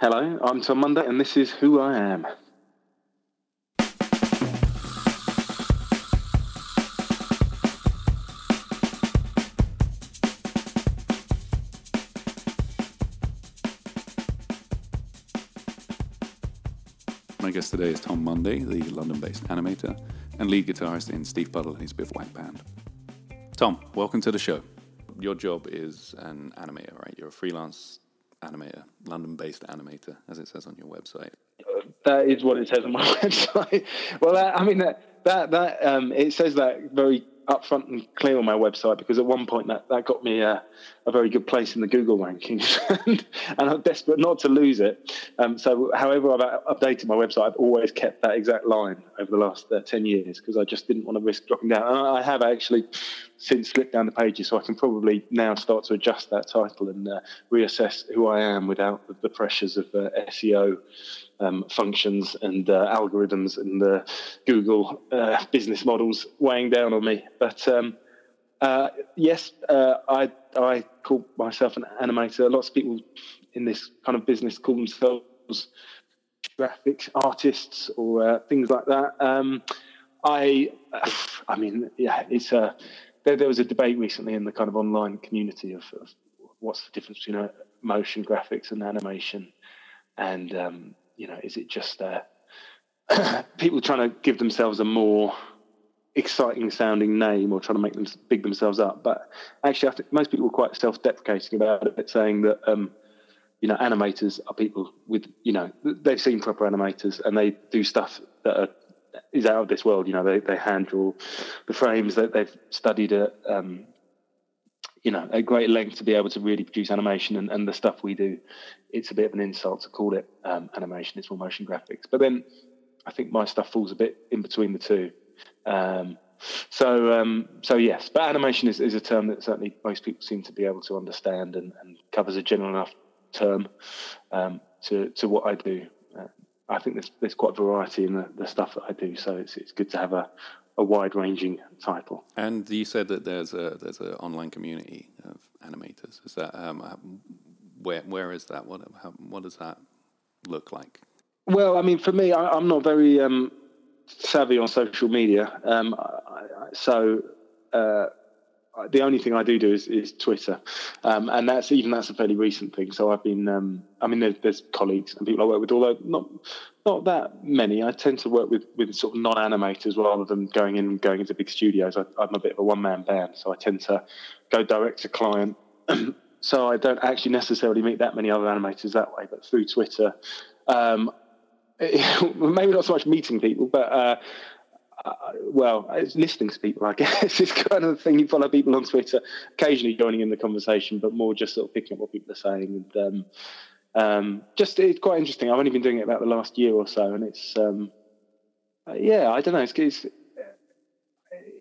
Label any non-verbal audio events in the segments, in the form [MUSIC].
Hello, I'm Tom Monday, and this is Who I Am. My guest today is Tom Munday, the London-based animator and lead guitarist in Steve Puddle and his Bivouac Band. Tom, welcome to the show. Your job is an animator, right? You're a freelance animator, London-based animator, as it says on your website. That is what it says on my [LAUGHS] website. well, that, I mean that that that um, it says that very upfront and clear on my website because at one point that, that got me a, a very good place in the Google rankings, [LAUGHS] and, I'm desperate not to lose it. Um, so, however, I've updated my website, I've always kept that exact line over the last uh, ten years because I just didn't want to risk dropping down. And I have actually since slipped down the pages, so I can probably now start to adjust that title and uh, reassess who I am without the, the pressures of uh, SEO um, functions and uh, algorithms and the Google uh, business models weighing down on me. But um, uh, yes, uh, I I call myself an animator. Lots of people in this kind of business call themselves graphics artists or uh, things like that. Um, I I mean, yeah, it's a. There, there was a debate recently in the kind of online community of, of what's the difference between motion graphics and animation, and um, you know, is it just uh, [CLEARS THROAT] people trying to give themselves a more exciting sounding name or trying to make them big themselves up? But actually, I think most people are quite self deprecating about it, saying that. Um, you know, animators are people with, you know, they've seen proper animators and they do stuff that are, is out of this world. You know, they, they hand draw the frames that they've studied at um, you know, at great length to be able to really produce animation and, and the stuff we do, it's a bit of an insult to call it um, animation. It's more motion graphics. But then I think my stuff falls a bit in between the two. Um, so, um, so yes, but animation is, is a term that certainly most people seem to be able to understand and, and covers a general enough term um, to to what I do. Uh, I think there's there's quite a variety in the, the stuff that I do, so it's it's good to have a, a wide ranging title. And you said that there's a there's an online community of animators. Is that um, uh, where where is that? What how, what does that look like? Well, I mean, for me, I, am not very um, savvy on social media, um, I, I, so. Uh, the only thing I do do is, is Twitter, um, and that's even that's a fairly recent thing. So I've been, um, I mean, there's, there's, colleagues and people I work with, although not not that many. I tend to work with, with sort of non-animators rather than going in and going into big studios. I, am a bit of a one-man band, so I tend to go direct to client. [CLEARS THROAT] so I don't actually necessarily meet that many other animators that way, but through Twitter. Um, [LAUGHS] maybe not so much meeting people, but uh, uh, well, it's listening to people, I [LAUGHS] guess. it's kind of the thing. You follow people on Twitter, occasionally joining in the conversation, but more just sort of picking up what people are saying. And um, um, just it's quite interesting. I've only been doing it about the last year or so, and it's um, uh, yeah, I don't know. It's, it's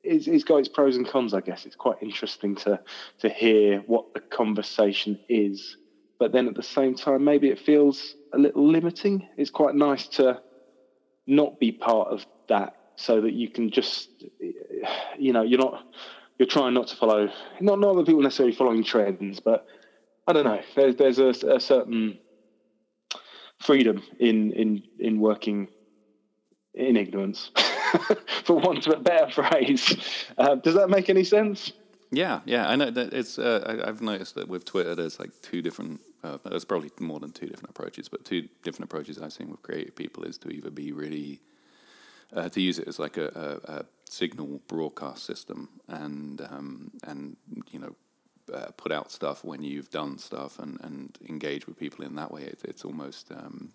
it's, it's got its pros and cons, I guess. It's quite interesting to to hear what the conversation is, but then at the same time, maybe it feels a little limiting. It's quite nice to not be part of that, so that you can just, you know, you're not you're trying not to follow not not that people necessarily following trends, but I don't know. There's there's a, a certain freedom in in in working in ignorance, [LAUGHS] for want of a better phrase. Uh, does that make any sense? Yeah, yeah. I know that it's. Uh, I, have noticed that with Twitter, there's like two different. Uh, there's probably more than two different approaches, but two different approaches I've seen with creative people is to either be really uh, to use it as like a, a, a signal broadcast system, and um, and you know uh, put out stuff when you've done stuff and, and engage with people in that way. It, it's almost um,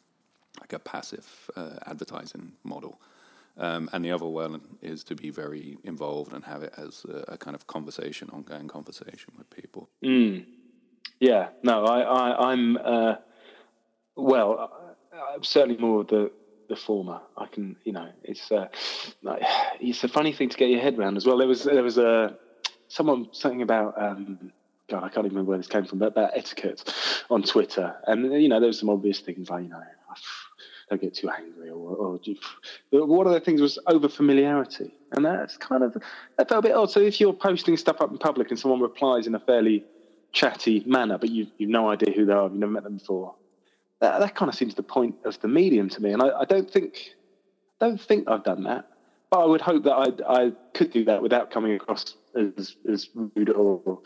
like a passive uh, advertising model. Um, and the other one is to be very involved and have it as a, a kind of conversation, ongoing conversation with people. Mm. Yeah, no, I, I, am uh, well, I'm certainly more of the the former. I can, you know, it's uh, [SIGHS] it's a funny thing to get your head around as well. There was there was a someone something about um, God, I can't even remember where this came from, but about etiquette on Twitter. And, you know, there was some obvious things like, you know, [SIGHS] don't get too angry or, or [SIGHS] one of the things was over familiarity. And that's kind of, that felt a bit odd. So if you're posting stuff up in public and someone replies in a fairly chatty manner, but you, you've no idea who they are, you've never met them before, that, that kind of seems the point of the medium to me. And I, I don't think, don't think I've done that. But I would hope that I, I could do that without coming across as, as rude or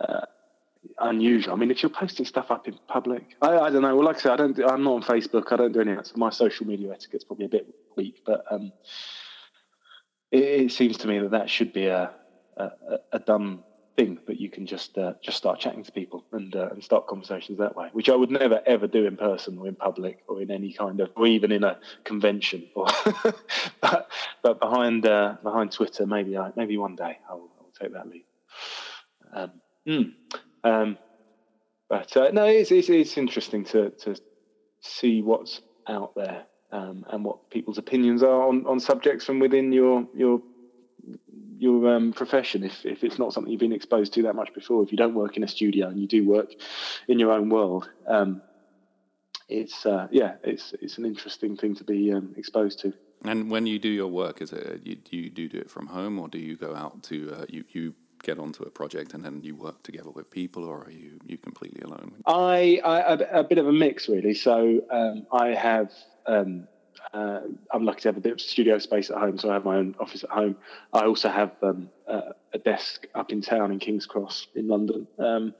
uh, unusual. I mean, if you're posting stuff up in public, I, I, don't know. Well, like I said, I don't. I'm not on Facebook. I don't do any of that. So my social media etiquette's probably a bit weak. But um, it, it, seems to me that that should be a a, a done thing. But you can just uh, just start chatting to people and uh, and start conversations that way, which I would never ever do in person or in public or in any kind of or even in a convention. Or [LAUGHS] but but behind uh, behind Twitter, maybe I maybe one day I'll, I'll take that lead. Um, mm. Um, but uh, no, it's, it's, it's interesting to to see what's out there um, and what people's opinions are on, on subjects from within your your your um, profession. If if it's not something you've been exposed to that much before, if you don't work in a studio and you do work in your own world, um, it's uh, yeah, it's it's an interesting thing to be um, exposed to. And when you do your work, is it you, do you do it from home or do you go out to uh, you you get onto a project and then you work together with people, or are you you completely alone? I, I a, a bit of a mix really. So um, I have. Um, uh, I'm lucky to have a bit of studio space at home, so I have my own office at home. I also have um, uh, a desk up in town in King's Cross in London, um,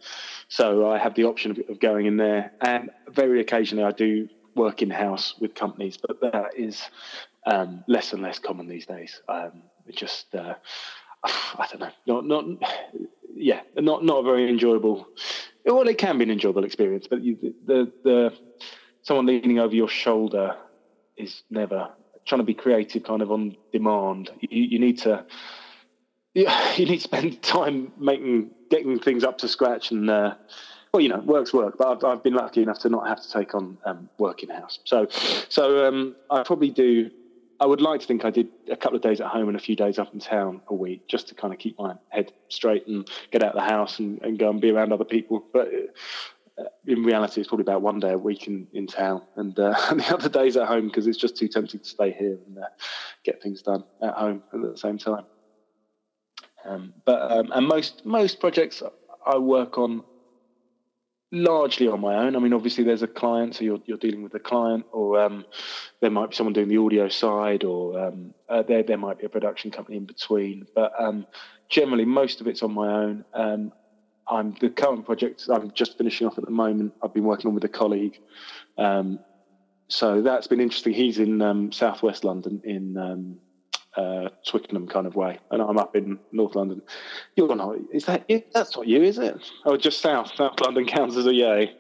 so I have the option of, of, going in there. And very occasionally, I do work in house with companies, but that is um, less and less common these days. Um, just uh, I don't know, not not yeah, not not a very enjoyable. Well, it can be an enjoyable experience, but you, the the someone leaning over your shoulder is never trying to be creative, kind of on demand. You, you need to you, [LAUGHS] you need to spend time making getting things up to scratch and. Uh, well, you know, work's work, but I've, I've been lucky enough to not have to take on um, work in house. So, so um, I probably do I would like to think I did a couple of days at home and a few days up in town a week just to kind of keep my head straight and get out of the house and, and go and be around other people. But in reality, it's probably about one day a week in, in town and, uh, and [LAUGHS] the other days at home because it's just too tempting to stay here and uh, get things done at home at the same time. Um, but um, and most most projects I work on largely on my own. I mean, obviously there's a client, so you're you're dealing with a client, or um, there might be someone doing the audio side, or um, uh, there there might be a production company in between. But um, generally, most of it's on my own. Um, I'm the current project I'm just finishing off at the moment. I've been working on with a colleague, um, so that's been interesting. He's in um, Southwest London in uh, Twickenham kind of way, and I'm up in North London. You're not, is that you? That's not you, is it? Oh, just south. South London counts as a yay.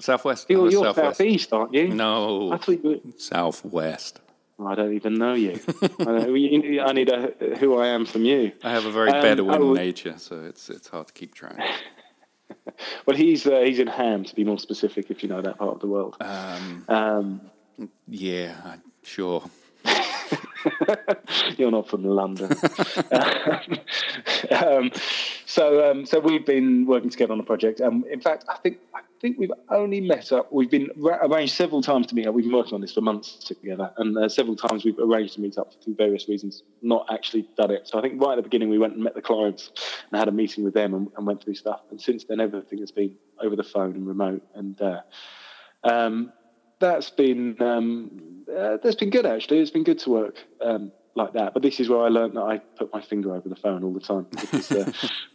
Southwest. You're, you're southwest. southeast, aren't you? No, I thought you were... southwest. I don't even know you. [LAUGHS] I, I, need a who I am from you. I have a very um, Bedouin oh, nature, so it's it's hard to keep track. [LAUGHS] [LAUGHS] well, he's uh, he's in Ham, to be more specific, if you know that part of the world. Um, um, yeah, sure. [LAUGHS] You're not from London. [LAUGHS] um, so, um, so we've been working together on the project. Um, in fact, I think I think we've only met up. We've been arranged several times to meet up. We've been working on this for months together, and uh, several times we've arranged to meet up for various reasons. Not actually done it. So I think right at the beginning we went and met the clients and had a meeting with them and, and went through stuff. And since then, everything has been over the phone and remote. And uh, um, that's been um, uh, that's been good actually. It's been good to work um, like that. But this is where I learned that I put my finger over the phone all the time because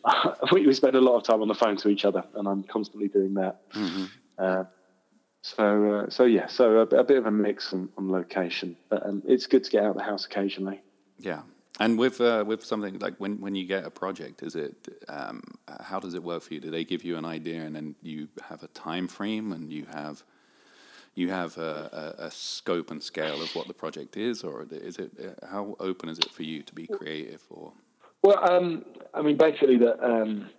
uh, [LAUGHS] we spend a lot of time on the phone to each other, and I'm constantly doing that. Mm-hmm. Uh, so uh, so yeah, so a, a, bit of a mix on, on location, but um, it's good to get out of the house occasionally. Yeah. And with uh, with something like when, when you get a project, is it um, how does it work for you? Do they give you an idea and then you have a time frame and you have you have a, a, a, scope and scale of what the project is, or is it how open is it for you to be creative? Or well, um, I mean, basically the um,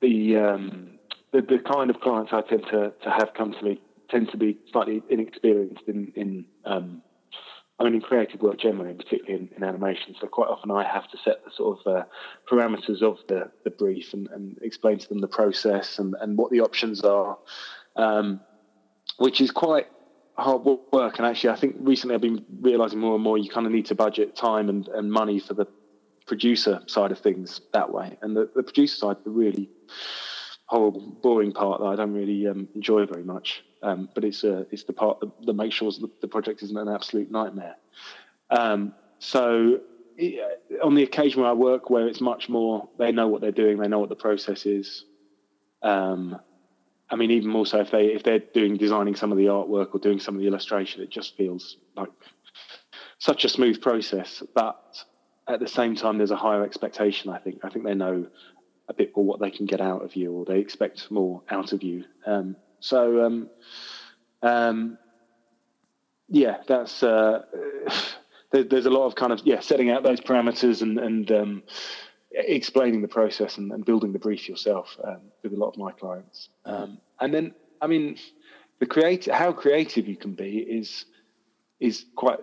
the, um, the, the kind of clients I tend to, to have come to me tend to be slightly inexperienced in in um, I mean, in creative work generally, particularly in, in, animation. So quite often I have to set the sort of uh, parameters of the, the brief and, and, explain to them the process and, and what the options are. Um, which is quite hard work. And actually, I think recently I've been realizing more and more you kind of need to budget time and, and money for the producer side of things that way. And the, the producer side, the really horrible, boring part that I don't really um, enjoy very much. Um, but it's uh, it's the part that, that makes sure the, the, project isn't an absolute nightmare. Um, so on the occasion where I work, where it's much more, they know what they're doing, they know what the process is. Um, I mean, even more so if they if they're doing designing some of the artwork or doing some of the illustration, it just feels like such a smooth process. But at the same time, there's a higher expectation. I think I think they know a bit more what they can get out of you, or they expect more out of you. Um, so, um, um, yeah, that's. Uh, [SIGHS] there, there's a lot of kind of yeah setting out those parameters and and um, explaining the process and, and, building the brief yourself um, with a lot of my clients. Um, and then I mean the create how creative you can be is is quite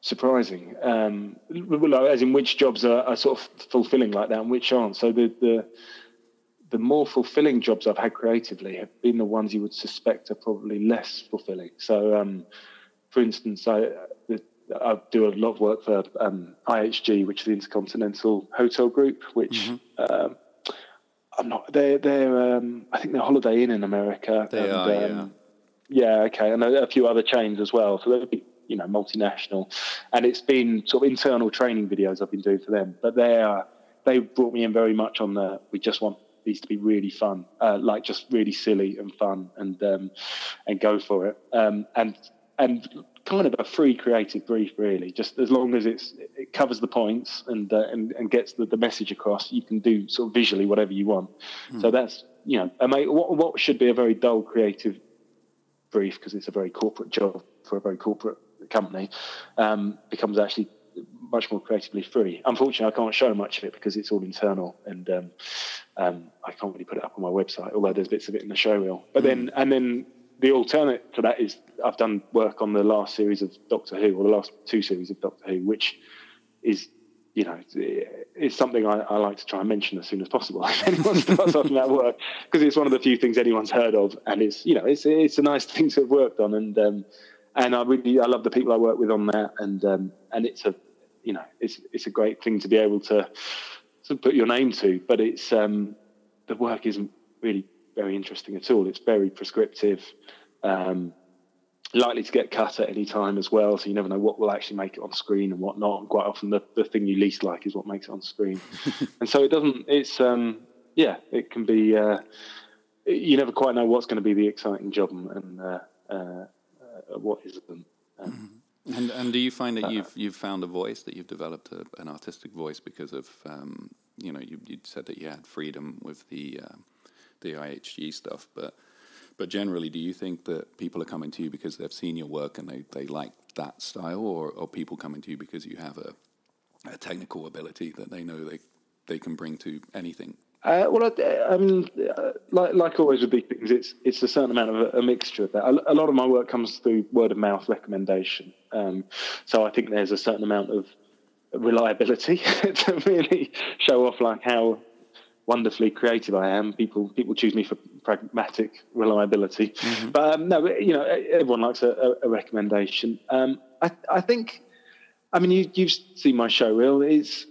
surprising. Um, as in which jobs are, are, sort of fulfilling like that and which aren't. So the, the the more fulfilling jobs I've had creatively have been the ones you would suspect are probably less fulfilling. So, um, for instance, I, I do a lot of work for um, IHG, which is the Intercontinental Hotel Group, which mm-hmm. um, I'm not. They're they're um, I think they're Holiday Inn in America. They and, are, yeah. Um, yeah, okay, and a, a, few other chains as well. So they're you know multinational, and it's been sort of internal training videos I've been doing for them. But they are they brought me in very much on the we just want these to be really fun, uh, like just really silly and fun, and um, and go for it. Um, and and kind of a free creative brief, really. Just as long as it's it covers the points and uh, and, and gets the, the message across, you can do sort of visually whatever you want. Mm. So that's you know, what what should be a very dull creative brief because it's a very corporate job for a very corporate company um, becomes actually much more creatively free. Unfortunately, I can't show much of it because it's all internal, and um, um, I can't really put it up on my website. Although there's bits of it in the show reel. But mm. then, and then the alternate to that is I've done work on the last series of Doctor Who, or the last two series of Doctor Who, which is, you know, it's something I, I like to try and mention as soon as possible. [LAUGHS] if anyone starts talking about work, because it's one of the few things anyone's heard of, and it's, you know, it's it's a nice [LAUGHS] thing to have worked on, and um, and I really I love the people I work with on that, and um, and it's a, you know, it's it's a great thing to be able to to put your name to, but it's um, the work isn't really very interesting at all. It's very prescriptive, um, likely to get cut at any time as well. So you never know what will actually make it on screen and what not. And quite often, the, the thing you least like is what makes it on screen. [LAUGHS] and so it doesn't. It's um, yeah, it can be. Uh, you never quite know what's going to be the exciting job and uh, uh, uh what isn't. Um, mm-hmm. And and do you find that uh, you've you've found a voice that you've developed a, an artistic voice because of um, you know you, you said that you had freedom with the uh, the IHG stuff, but but generally, do you think that people are coming to you because they've seen your work and they, they like that style, or are people coming to you because you have a, a technical ability that they know they they can bring to anything? Uh, well, I, I mean, uh, like, like always with big things, it's it's a certain amount of a, a mixture of that. A, a, lot of my work comes through word of mouth recommendation, um, so I think there's a certain amount of reliability [LAUGHS] to really show off like how wonderfully creative I am. People people choose me for pragmatic reliability. Mm-hmm. But um, no, you know, everyone likes a, a recommendation. Um, I, I think, I mean, you, you've seen my show reel. It's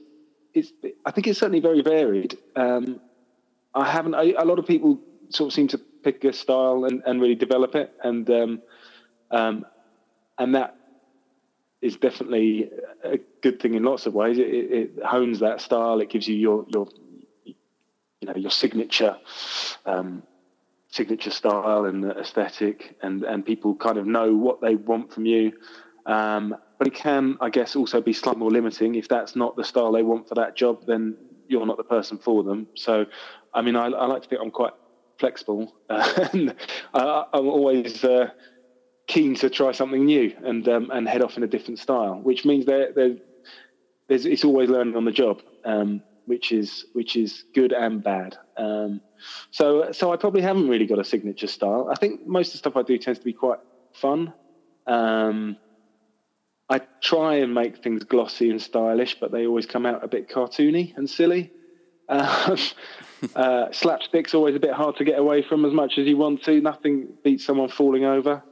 it's I think it's certainly very varied. Um, I haven't. I, a lot of people sort of seem to pick a style and, and really develop it, and um, um, and that is definitely a good thing in lots of ways. It, it, it hones that style. It gives you your your you know your signature um, signature style and aesthetic, and and people kind of know what they want from you. Um, but it can, I guess, also be slightly more limiting. If that's not the style they want for that job, then you're not the person for them. So, I mean, I, I like to think I'm quite flexible, uh, [LAUGHS] and I, am always uh, keen to try something new and um, and head off in a different style, which means there there's it's always learning on the job. Um, which is which is good and bad. Um, so so I probably haven't really got a signature style. I think most of the stuff I do tends to be quite fun. Um, I try and make things glossy and stylish, but they always come out a bit cartoony and silly. Um, [LAUGHS] uh, slapstick's always a bit hard to get away from as much as you want to. Nothing beats someone falling over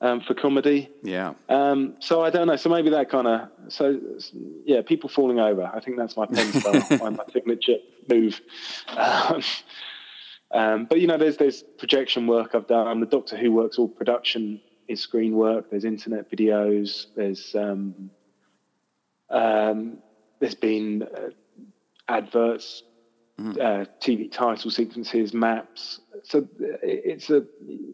um, for comedy. Yeah. Um, so I don't know. So maybe that kind of so yeah, people falling over. I think that's my pen [LAUGHS] style, my, my signature move. Um, Um, but you know, there's there's projection work I've done. I'm The Doctor Who works all production is screen work. There's internet videos. There's um, um, there's been uh, adverts, mm. uh, TV title sequences, maps. So it's a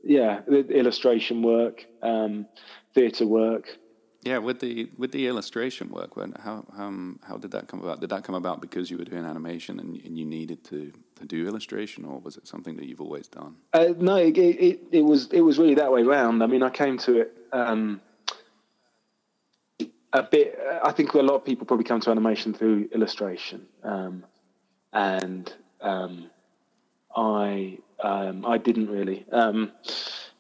yeah, illustration work, um, theatre work. Yeah, with the with the illustration work, when how um, how did that come about? Did that come about because you were doing animation and, and you needed to, to do illustration, or was it something that you've always done? Uh, no, it, it, it was it was really that way around. I mean, I came to it um, a bit. I think a lot of people probably come to animation through illustration, um, and um, I um, I didn't really. Um,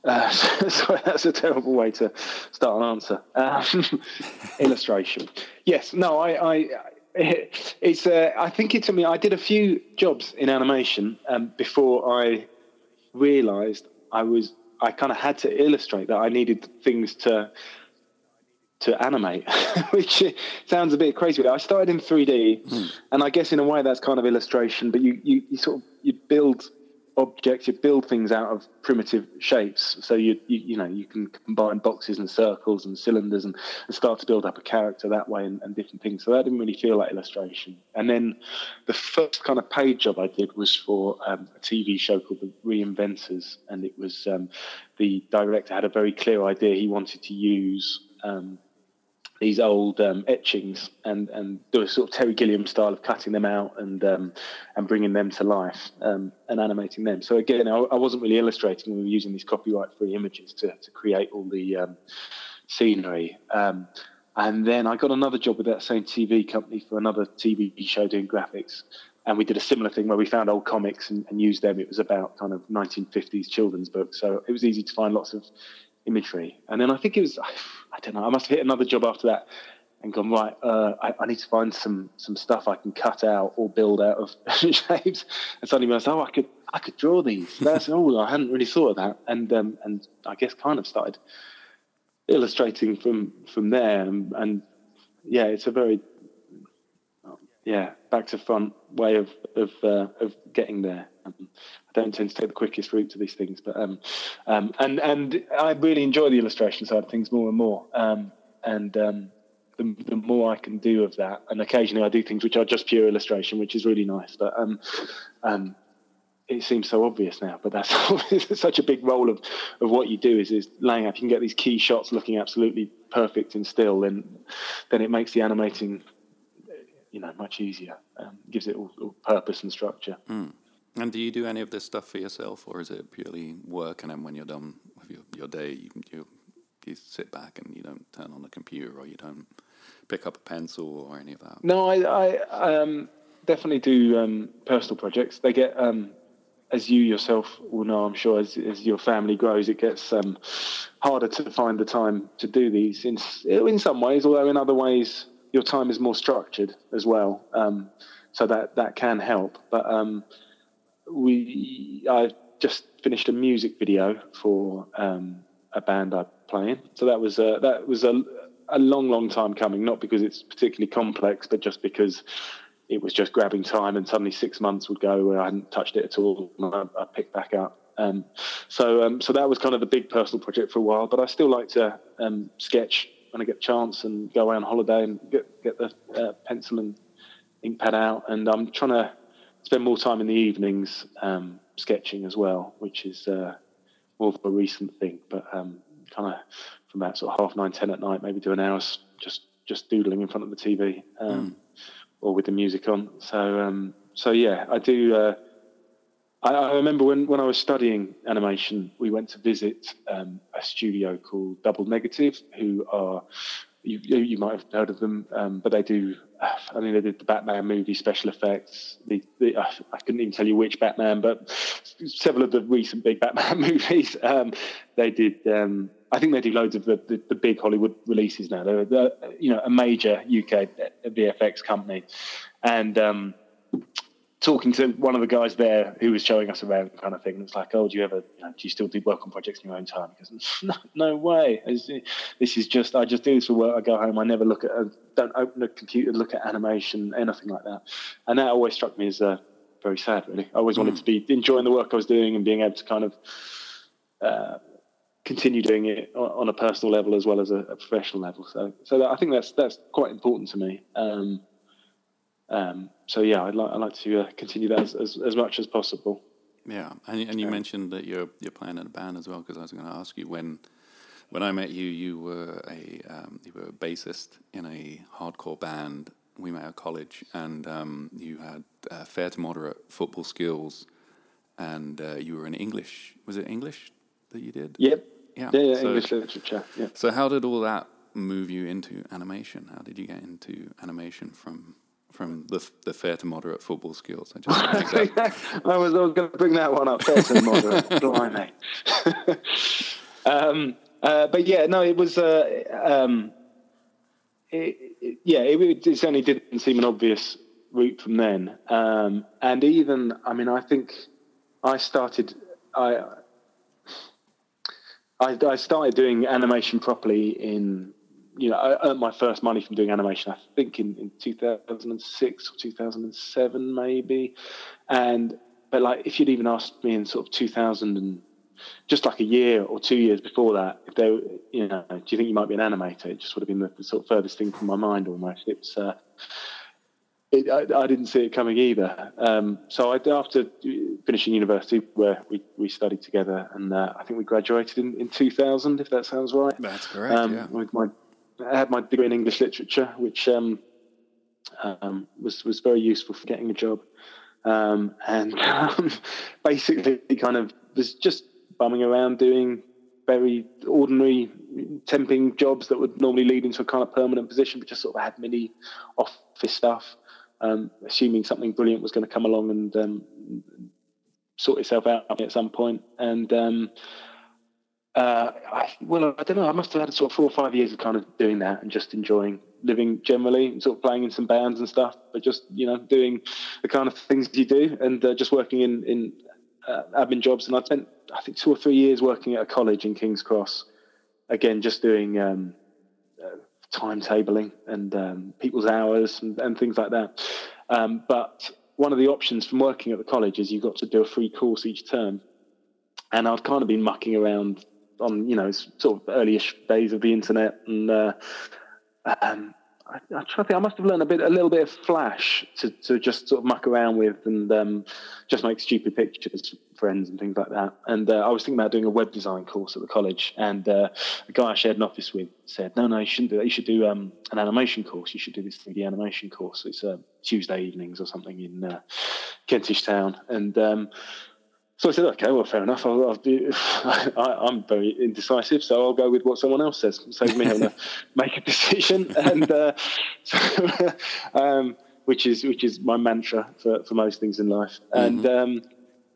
uh, [LAUGHS] sorry, that's a terrible way to start an answer. Um, [LAUGHS] illustration. Yes. No. I. I [LAUGHS] it's. Uh, I think it. I mean, I did a few jobs in animation um, before I realised I was. I kind of had to illustrate that I needed things to to animate, [LAUGHS] which sounds a bit crazy. But I started in 3D, mm. and I guess in a way that's kind of illustration. But you, you, you sort of you build objects, you build things out of primitive shapes. So you, you, you know, you can combine boxes and circles and cylinders and, and start to build up a character that way and, and, different things. So that didn't really feel like illustration. And then the first kind of paid job I did was for um, a TV show called The Reinventors, and it was um, the director had a very clear idea he wanted to use. Um, these old um, etchings and and do a sort of Terry Gilliam style of cutting them out and um, and bringing them to life um, and animating them. So again, I, I, wasn't really illustrating; we were using these copyright-free images to to create all the um, scenery. Um, and then I got another job with that same TV company for another TV show doing graphics. And we did a similar thing where we found old comics and, and used them. It was about kind of 1950s children's books, so it was easy to find lots of imagery. And then I think it was, I don't know, I must have hit another job after that and gone, right, uh, I, I, need to find some some stuff I can cut out or build out of [LAUGHS] shapes. And suddenly realized, oh, I could I could draw these. That's oh, I hadn't really thought of that. And um, and I guess kind of started illustrating from from there. And, and yeah, it's a very yeah back to front way of of uh, of getting there. Um, I don't tend to take the quickest route to these things, but um, um, and and I really enjoy the illustration side of things more and more. Um, and um, the, the more I can do of that, and occasionally I do things which are just pure illustration, which is really nice. But um, um, it seems so obvious now, but that's [LAUGHS] such a big role of, of what you do is, is laying out. You can get these key shots looking absolutely perfect in still, then then it makes the animating you know much easier. Um, gives it all, all, purpose and structure. Mm. And do you do any of this stuff for yourself, or is it purely work? And then when you're done with your, your day, you, you, you sit back and you don't turn on the computer, or you don't pick up a pencil or any of that. No, I, I um, definitely do um, personal projects. They get, um, as you yourself will know, I'm sure, as, as your family grows, it gets um, harder to find the time to do these. In in some ways, although in other ways, your time is more structured as well. Um, so that that can help, but um, we I just finished a music video for um, a band I play in. So that was a, that was a, a long, long time coming. Not because it's particularly complex, but just because it was just grabbing time. And suddenly six months would go where I hadn't touched it at all. And I, I picked back up. Um, so um, so that was kind of the big personal project for a while. But I still like to um, sketch when I get a chance and go away on holiday and get get the uh, pencil and ink pad out. And I'm trying to spend more time in the evenings um, sketching as well, which is uh, more of a recent thing. But um, kind of from about sort of half nine, ten at night, maybe do an hour just just doodling in front of the TV um, mm. or with the music on. So um, so yeah, I do. Uh, I, I, remember when, when I was studying animation, we went to visit um, a studio called Double Negative, who are you, you might have heard of them, um, but they do. [SIGHS] I mean, they did the Batman movie special effects. The, the, uh, [SIGHS] I couldn't even tell you which Batman, but several of the recent big Batman [LAUGHS] movies. Um, they did. Um, I think they do loads of the, the, the big Hollywood releases now. They're, they're, you know a major UK VFX company, and um, talking to one of the guys there who was showing us around kind of thing. and It's like, oh, do you ever, you know, do you still do work on projects in your own time? Because [LAUGHS] no, no way. this is just, I just do this for work. I go home. I never look at, a, don't open a computer, look at animation, anything like that. And that always struck me as a, very sad. Really, I always mm. wanted to be enjoying the work I was doing and being able to kind of uh, continue doing it on, a personal level as well as a, a professional level. So, so that, I think that's that's quite important to me. Um, um, so yeah, I'd like I'd like to uh, continue that as, as, as much as possible. Yeah, and and you mentioned that you're you're playing in a band as well because I was going to ask you when when I met you, you were a um, you were a bassist in a hardcore band. We met at college, and um, you had uh, fair to moderate football skills, and uh, you were in English. Was it English that you did? Yep. Yeah. Yeah, yeah so, English literature. Yeah. So how did all that move you into animation? How did you get into animation from from the the fair to moderate football skills? I just [LAUGHS] I was, I was going to bring that one up. Fair to moderate, [LAUGHS] blimey. [LAUGHS] um, uh, but yeah, no, it was. Uh, um, it, it, yeah, it, it, certainly didn't seem an obvious route from then. Um, and even, I mean, I think I started. I, I, I started doing animation properly in you know, I earned my first money from doing animation, I think in, in 2006 or 2007, maybe. And, but like, if you'd even asked me in sort of 2000 and just like a year or two years before that, if they, you know, do you think you might be an animator? It just would have been the, sort of furthest thing from my mind almost. It's, uh, it, I, I, didn't see it coming either. Um, so I, after finishing university, where we, we studied together, and uh, I think we graduated in, in 2000, if that sounds right. That's correct. Um, yeah. With my, I had my degree in English literature, which um, um was was very useful for getting a job, um, and um, [LAUGHS] basically kind of was just bumming around doing very ordinary temping jobs that would normally lead into a kind of permanent position, but just sort of had mini office stuff, um, assuming something brilliant was going to come along and um, sort itself out at some point. And uh, well, I don't know. I must have had sort of four or five years of kind of doing that and just enjoying living generally, and sort of playing in some bands and stuff, but just you know doing the kind of things you do and uh, just working in in uh, admin jobs. And I spent I think two or three years working at a college in King's Cross, again just doing um, uh, timetabling and um, people's hours and, and, things like that. Um, but one of the options from working at the college is you got to do a free course each term, and I'd kind of been mucking around on you know sort of earlyish days of the internet and. Uh, um, I, I try to think. I must have learned a bit, a little bit of Flash to, to just sort of muck around with and um, just make stupid pictures, friends and things like that. And uh, I was thinking about doing a web design course at the college, and uh, the guy I shared an office with said, "No, no, you shouldn't do that. You should do um, an animation course. You should do this 3D animation course. It's uh, Tuesday evenings or something in uh, Kentish Town." And um, so I said, okay, well, fair enough. I'll, I'll do, [LAUGHS] I, am very indecisive, so I'll go with what someone else says. Save me having to [LAUGHS] make a decision, and uh, so, [LAUGHS] um, which is which is my mantra for, for most things in life. Mm-hmm. And um,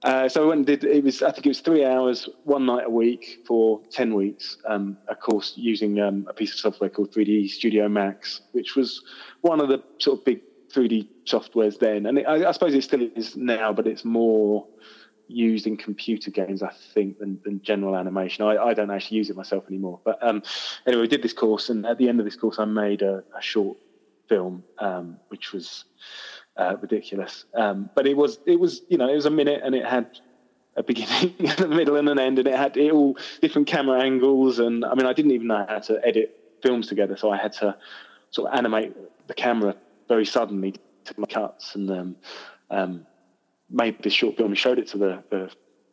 uh, so I went and did. It was I think it was three hours, one night a week for ten weeks. Um, a course using um, a piece of software called 3D Studio Max, which was one of the sort of big 3D softwares then, and it, I, I suppose it still is now, but it's more used in computer games, I think, than, than general animation. I, I, don't actually use it myself anymore. But um, anyway, we did this course, and at the end of this course, I made a, a short film, um, which was uh, ridiculous. Um, but it was, it was, you know, it was a minute, and it had a beginning, [LAUGHS] a middle, and an end, and it had it all different camera angles. And I mean, I didn't even know how to edit films together, so I had to sort of animate the camera very suddenly to my cuts and um, um, made this short film and showed it to the, the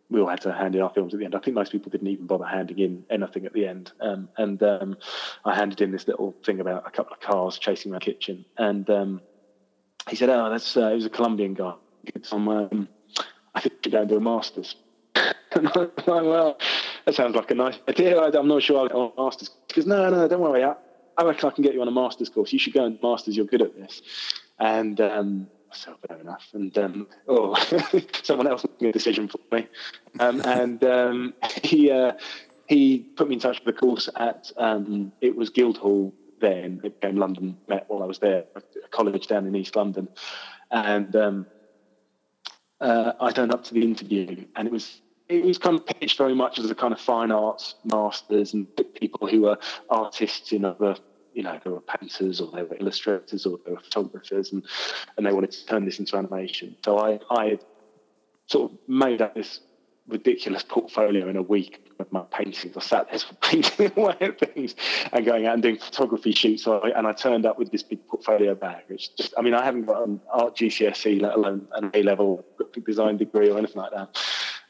we all had to hand in our films at the end. I think most people didn't even bother handing in anything at the end. Um, and um, I handed in this little thing about a couple of cars chasing my kitchen. And um, he said, "Oh, that's uh, it was a Colombian guy. Um, I think you're going to do a masters." [LAUGHS] and I'm like, "Well, that sounds like a nice idea. I'm not sure I'll go on masters." Because no, no, don't worry. I, I reckon I can get you on a masters course. You should go and masters. You're good at this. And um, so fair enough. And um, oh, [LAUGHS] someone else made a decision for me. Um, [LAUGHS] and um, he uh, he put me in touch with a course at um, it was Guildhall then. It became London Met while I was there, a college down in East London, and um, uh, I turned up to the interview, and it was it was kind of pitched very much as a kind of fine arts masters and people who were artists in other you know, there were painters or there were illustrators or there were photographers, and and they wanted to turn this into animation. So I I sort of made up this ridiculous portfolio in a week of my paintings. I sat there [LAUGHS] painting away at things and going out and doing photography shoots. So I, and I turned up with this big portfolio bag. Which just, I mean, I haven't got an art GCSE, let alone an A level design degree or anything like that.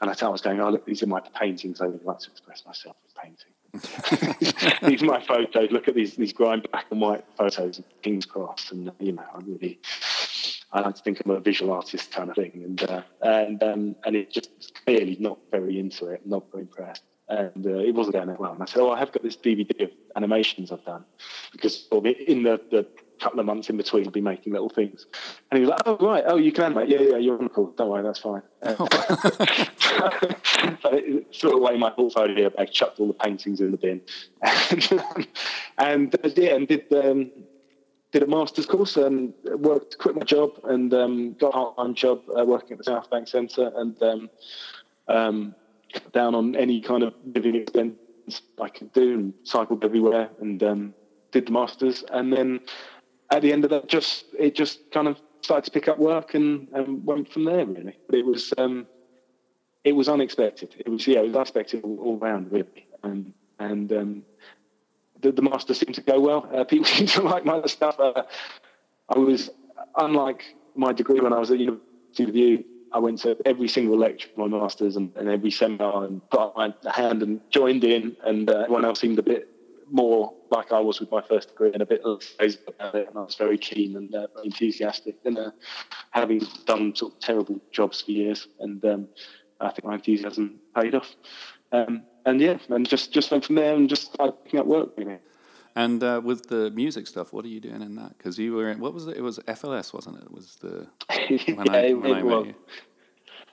And I, I was going, oh, look, these are my paintings. I would like to express myself with painting. [LAUGHS] these my photos. Look at these these grimed black and white photos of King's Cross, and you know, I'm really I like to think I'm a visual artist kind of thing, and uh, and um, and it just clearly not very into it, not very impressed, and uh, it wasn't going that well. And I said, oh, I have got this DVD of animations I've done because in the, the couple of months in between, be making little things. And he was like, oh right, oh you can animate, yeah, yeah, you're on cool. Don't worry, that's fine. [LAUGHS] So it threw away my portfolio bag, chucked all the paintings in the bin, and, [LAUGHS] and uh, yeah, and did. Um, did a master's course and worked, quit my job and um, got a part-time job uh, working at the South Bank Centre and um, um, down on any kind of living expense I could do and cycled everywhere and um, did the masters and then at the end of that just it just kind of started to pick up work and, and went from there really but it was um, it was unexpected it was yeah it was unexpected all, all around really um, and um, the, the master seemed to go well. Uh, people [LAUGHS] seemed to like my stuff. Uh, I was, unlike my degree when I was at University of You, I went to every single lecture for my masters and, and every seminar and put my hand and joined in, and uh, everyone else seemed a bit more like I was with my first degree and a bit less about it. And I was very keen and uh, enthusiastic, and uh, having done sort of terrible jobs for years, and um, I think my enthusiasm paid off. Um, and yeah, and just just went from there and just started picking up work. And uh, with the music stuff, what are you doing in that? Because you were in, what was it? It was FLS, wasn't it? it was the [LAUGHS] when yeah, I, when it, I met you.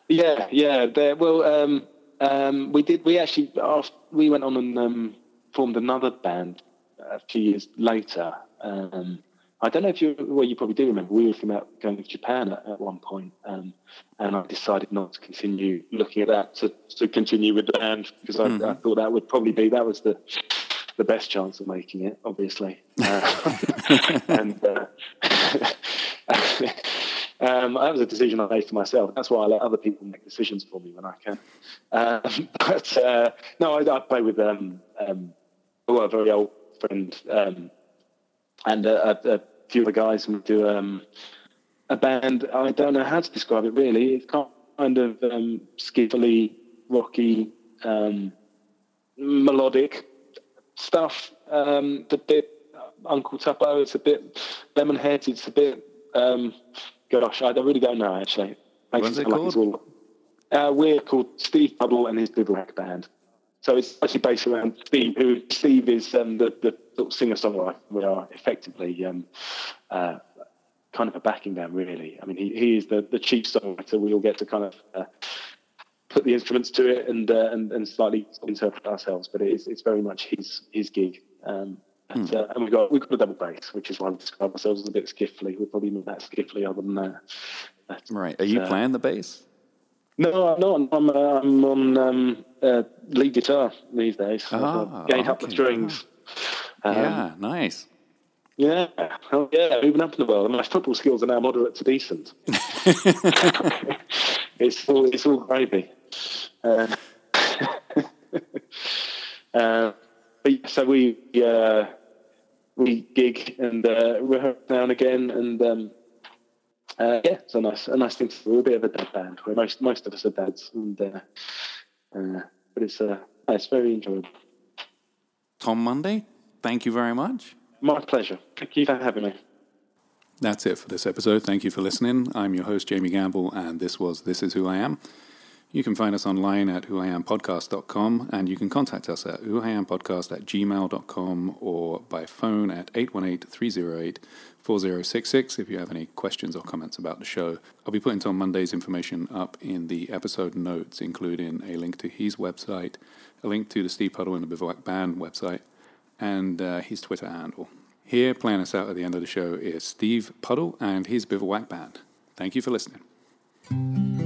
Yeah, yeah. There, well, um, um, we did. We actually we went on and um, formed another band a few years later. Um, I don't know if you well, you probably do remember. We were thinking about going to Japan at, at one point, um, and I decided not to continue looking at that to, to continue with the band because I, mm-hmm. I, thought that would probably be that was the the best chance of making it, obviously. [LAUGHS] Uh, [LAUGHS] and uh, [LAUGHS] um, that was a decision I made for myself. That's why I let other people make decisions for me when I can. Um, but uh, no, I, I, play with um, um, a very old friend um, and a, a, few other guys and we do um, a band. I don't know how to describe it really. It's kind of um, skiffily, rocky, um, melodic stuff. Um, it's a bit Uncle Tupelo. It's a bit Lemonhead. It's a bit. Um, gosh, I really don't know actually. What's it called? All, uh, we're called Steve Puddle and his Bivouac Band. So it's actually based around Steve, who Steve is um, the, the sort of singer songwriter. We are effectively um, uh, kind of a backing band, really. I mean, he, he is the, the chief songwriter. We all get to kind of uh, put the instruments to it and uh, and, and slightly interpret ourselves, but it's it's very much his his gig. Um, and, hmm. uh, and we've got we've got a double bass, which is why we describe ourselves as a bit skiffly. We're probably not that skiffly other than that. But, right. Are you uh, playing the bass? No, I'm not. I'm, uh, I'm on um, uh, lead guitar these days. Ah, gain okay. up the strings. Um, yeah, nice. Yeah, oh, yeah, moving up in the world. And my football skills are now moderate to decent. [LAUGHS] [LAUGHS] it's all it's all gravy. Uh, [LAUGHS] uh, so we uh, we gig and uh, rehearse now and again, and um, uh, yeah, it's a nice, a nice thing to do. We're a bit of a dad band where most most of us are dads, and uh, but it's uh, it's very enjoyable. Tom Munday, thank you very much. My pleasure. Thank you for having me. That's it for this episode. Thank you for listening. I'm your host, Jamie Gamble, and this was This Is Who I Am. You can find us online at whoiampodcast.com and you can contact us at whoiampodcast at gmail.com or by phone at 818 308 4066 if you have any questions or comments about the show. I'll be putting Tom Munday's information up in the episode notes, including a link to his website, a link to the Steve Puddle and the Bivouac Band website, and uh, his Twitter handle. Here, playing us out at the end of the show, is Steve Puddle and his Bivouac Band. Thank you for listening.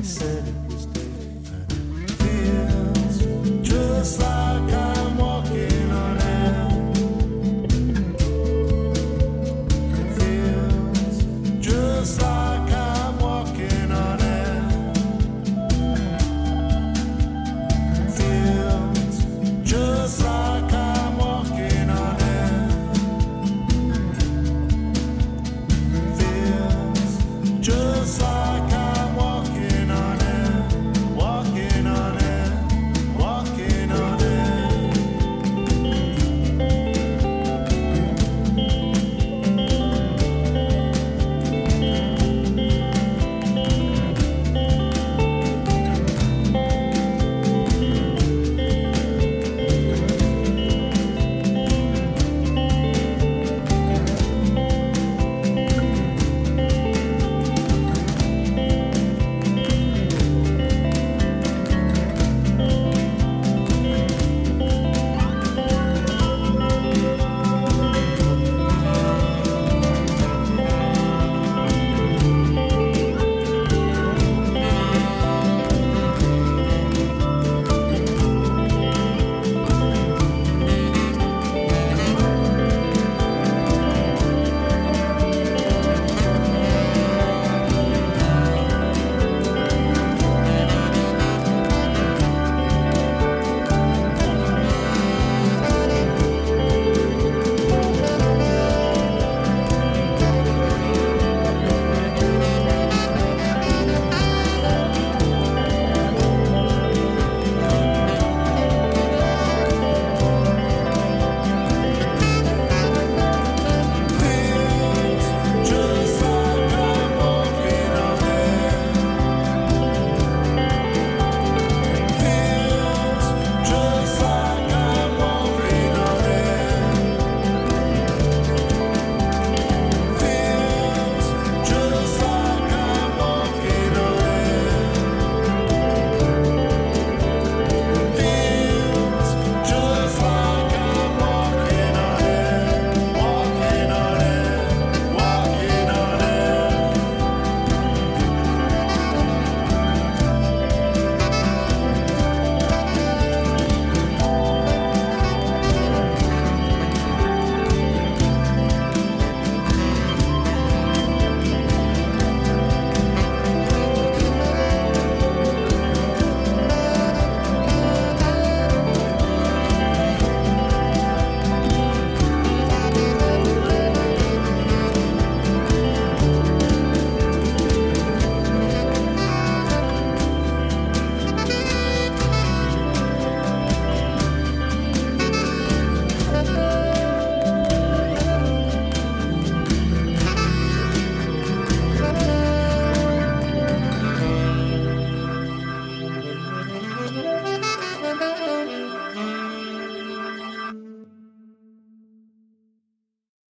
the sun.